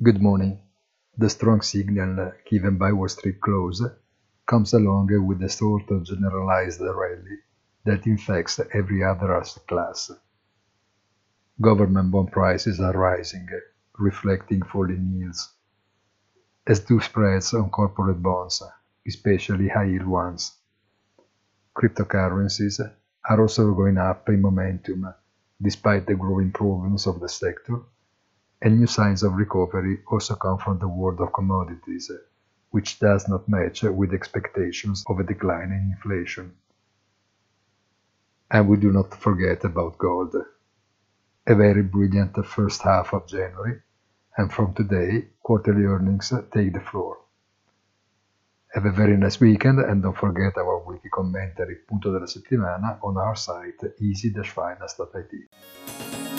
Good morning. The strong signal given by Wall Street close comes along with a sort of generalized rally that infects every other asset class. Government bond prices are rising, reflecting falling yields, as do spreads on corporate bonds, especially high yield ones. Cryptocurrencies are also going up in momentum despite the growing problems of the sector, and new signs of recovery also come from the world of commodities, eh, which does not match eh, with expectations of a decline in inflation. And we do not forget about gold. A very brilliant first half of January, and from today, quarterly earnings eh, take the floor. Have a very nice weekend and don't forget our weekly commentary punto della settimana on our site easy-finance.it.